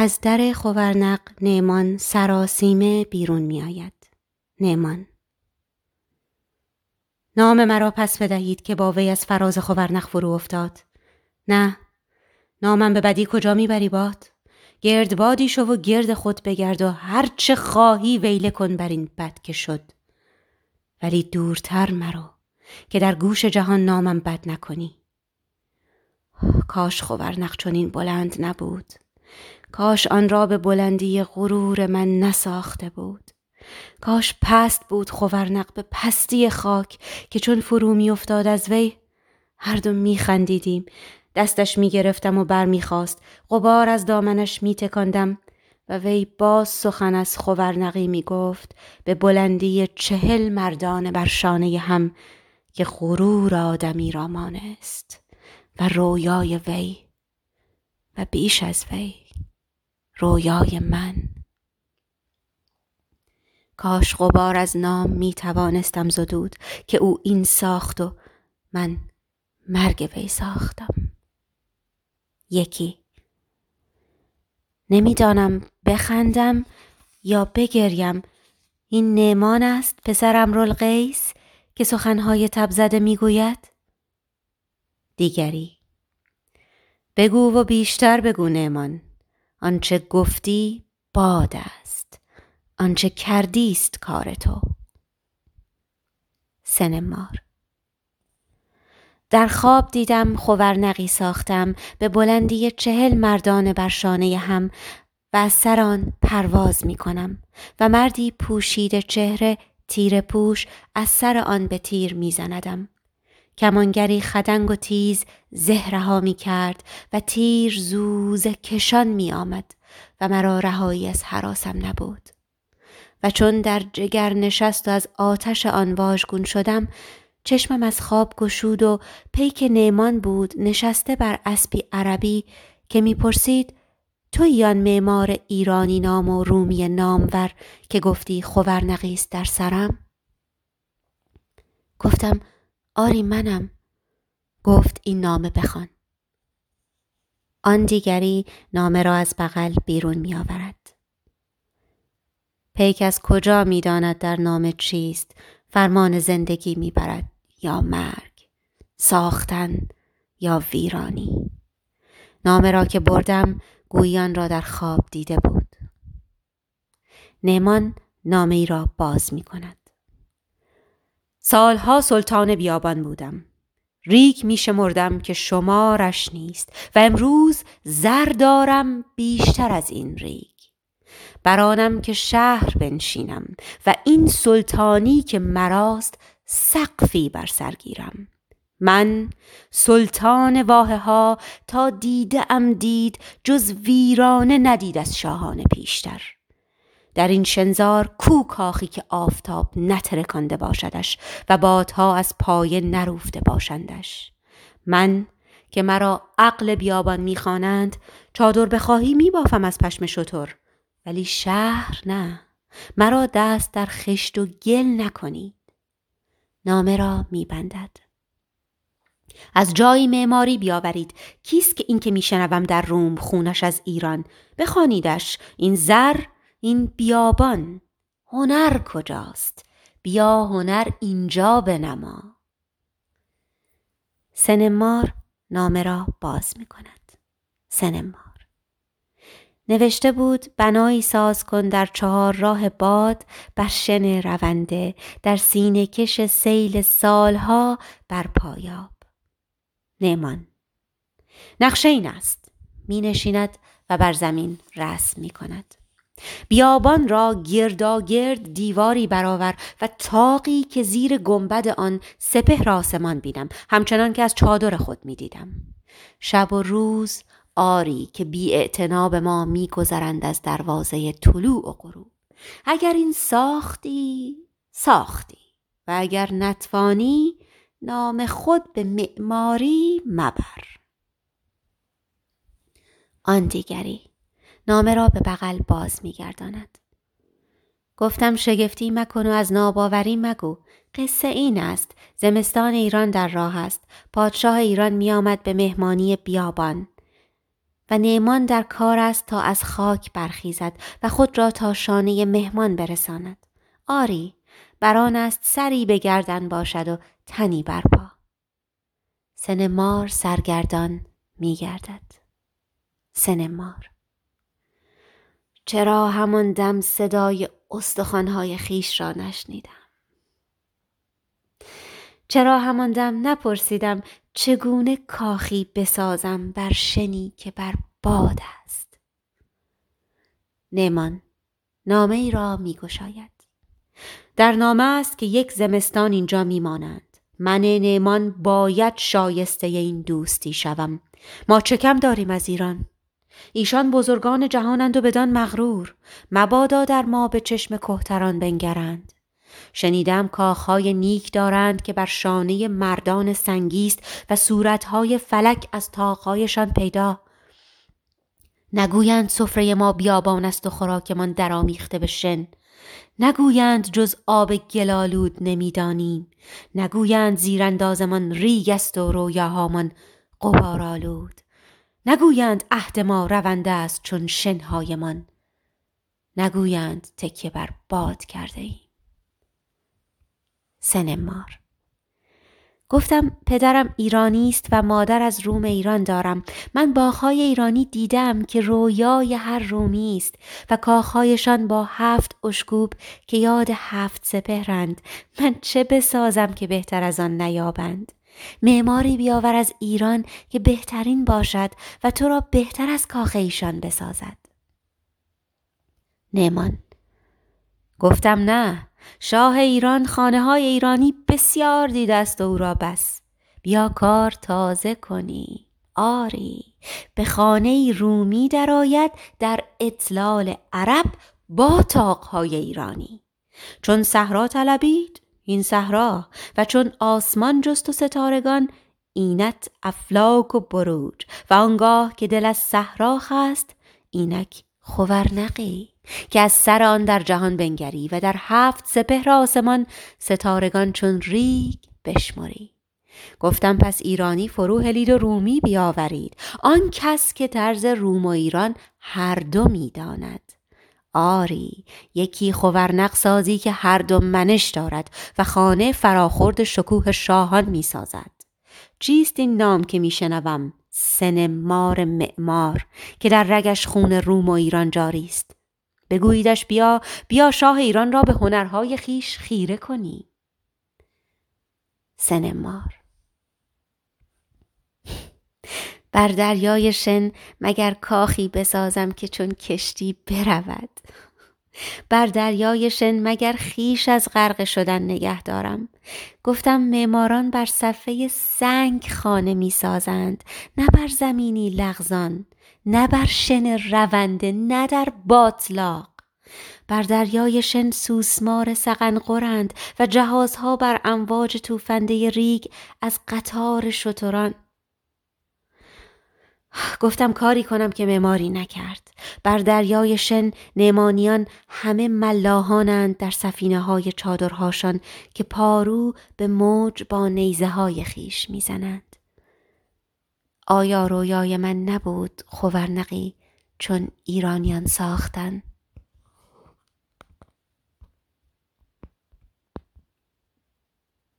از در خورنق نیمان سراسیمه بیرون می آید. نیمان نام مرا پس بدهید که با وی از فراز خورنق فرو افتاد. نه نامم به بدی کجا می‌بری باد؟ گردبادی شو و گرد خود بگرد و هر چه خواهی ویله کن بر این بد که شد. ولی دورتر مرا که در گوش جهان نامم بد نکنی. کاش خورنق چنین بلند نبود. کاش آن را به بلندی غرور من نساخته بود. کاش پست بود خورنق به پستی خاک که چون فرو میافتاد از وی. هر دو میخندیدیم. دستش می‌گرفتم و بر می‌خواست غبار از دامنش میتکاندم و وی باز سخن از خورنقی می‌گفت به بلندی چهل مردان بر شانه هم که غرور آدمی را مانست و رویای وی و بیش از وی. رویای من. کاش غبار از نام می توانستم زدود که او این ساخت و من مرگ وی ساختم. یکی نمی‌دانم بخندم یا بگریم. این نمان است پسر امرالقیس که سخنهای تبزده می‌گوید. دیگری بگو و بیشتر بگو نمان آنچه گفتی باد است. آنچه کردی است کار تو. سنمار. در خواب دیدم خورنقی ساختم به بلندی چهل مردان بر شانه هم و از سر آن پرواز می کنم و مردی پوشید چهره تیر پوش از سر آن به تیر می زندم. کمانگری خدنگ و تیز زهرها می کرد و تیر زوز کشان می آمد و مرا رهایی از حراسم نبود و چون در جگر نشست و از آتش آن واژگون شدم چشمم از خواب گشود و پیک نیمان بود نشسته بر اسبی عربی که می‌پرسید تو یان معمار ایرانی نام و رومی نامور که گفتی خورنقیست در سرم؟ گفتم آری منم. گفت این نامه بخوان. آن دیگری نامه را از بغل بیرون می آورد. پیک از کجا می داند در نامه چیست؟ فرمان زندگی می برد یا مرگ؟ ساختن یا ویرانی؟ نامه را که بردم گویان را در خواب دیده بود. نمان نامه ای را باز می کند سالها سلطان بیابان بودم. ریک می شمردم که شمارش نیست و امروز زر دارم بیشتر از این ریک برانم که شهر بنشینم و این سلطانی که مراست سقفی بر سر گیرم. من سلطان واحه ها تا دیده ام دید جز ویرانه ندید از شاهان پیشتر. در این شنزار کو کاخی که آفتاب نترکانده باشدش و بادها از پایه نروفته باشندش. من که مرا عقل بیابان می‌خوانند چادر بخواهی میبافم از پشم شطور ولی شهر نه. مرا دست در خشت و گل نکنید. نامه را میبندد. از جایی معماری بیاورید. کیست که این که میشنوم در روم خونش از ایران؟ بخوانیدش. این زر این بیابان. هنر کجاست؟ بیا هنر اینجا بنما. سنمار نامه را باز می کند سنمار. نوشته بود بنایی ساز کن در چهار راه باد بر شن رونده در سینه کش سیل سالها بر پایاب. نیمان نقشه این است. می نشیند و بر زمین رسم می کند. بیابان را گرداگرد دیواری برآور و تاقی که زیر گنبد آن سپهر آسمان بینم همچنان که از چادر خود می دیدم. شب و روز آری که بی به ما میگذرند از دروازه طلوع و غروب. اگر این ساختی ساختی و اگر نتوانی نام خود به معماری مبر. آن دیگری. نامه را به بغل باز میگرداند. گفتم شگفتی مکن و از ناباوری مگو. قصه این است. زمستان ایران در راه است. پادشاه ایران میآمد به مهمانی بیابان. و نیمان در کار است تا از خاک برخیزد و خود را تا شانه مهمان برساند. آری بران است سری به گردن باشد و تنی برپا سن مار سرگردان می گردد سن مار چرا همان دم صدای استخوانهای خیش را نشنیدم چرا همان دم نپرسیدم چگونه کاخی بسازم بر شنی که بر باد است نمان نامه ای را می گشاید. در نامه است که یک زمستان اینجا می مانند. من نیمان باید شایسته این دوستی شوم. ما چه کم داریم از ایران؟ ایشان بزرگان جهانند و بدان مغرور. مبادا در ما به چشم کهتران بنگرند. شنیدم کاخهای نیک دارند که بر شانه مردان سنگیست و صورتهای فلک از تاقهایشان پیدا. نگویند سفره ما بیابان است و خوراکمان درآمیخته به شن. نگویند جز آب گلالود نمی‌دانیم. نگویند زیراندازمان ریگ است و رویاهامان قبارالود نگویند عهد ما رونده است چون شنهایمان. نگویند تکیه بر باد کرده ایم. سنمار. گفتم پدرم ایرانی است و مادر از روم ایران دارم. من باغهای ایرانی دیدم که رویای هر رومی است و کاخهایشان با هفت اشکوب که یاد هفت سپهرند. من چه بسازم که بهتر از آن نیابند؟ معماری بیاور از ایران که بهترین باشد و تو را بهتر از کاخ ایشان بسازد. نمان گفتم نه شاه ایران خانه های ایرانی بسیار دیده است و او را بس. بیا کار تازه کنی. آری به خانه رومی درآید در اطلال عرب با تاقهای ایرانی. چون صحرا طلبید این صحرا و چون آسمان جست و ستارگان اینت افلاک و بروج و آنگاه که دل از صحرا خست اینک خورنقی که از سر آن در جهان بنگری و در هفت سپهر آسمان ستارگان چون ریگ بشمری. گفتم پس ایرانی فرو هلید و رومی بیاورید. آن کس که طرز روم و ایران هر دو می‌داند. آری یکی خورنق سازی که هر دو منش دارد و خانه فراخورد شکوه شاهان می سازد. چیست این نام که می شنوم؟ سن مار معمار که در رگش خون روم و ایران جاری است. بگوییدش بیا بیا شاه ایران را به هنرهای خیش خیره کنی. سن مار بر دریای شن مگر کاخی بسازم که چون کشتی برود. بر دریای شن مگر خیش از غرق شدن نگه دارم. گفتم معماران بر صفحه سنگ خانه می سازند نه بر زمینی لغزان نه بر شن رونده نه در باطلاق. بر دریای شن سوسمار سقنقرند و جهازها بر امواج توفنده ریگ از قطار شتران. گفتم کاری کنم که معماری نکرد. بر دریای شن نیمانیان همه ملاحانند در سفینه های چادرهاشان که پارو به موج با نیزه های خیش می‌زنند. آیا رویای من نبود خورنقی چون ایرانیان ساختن؟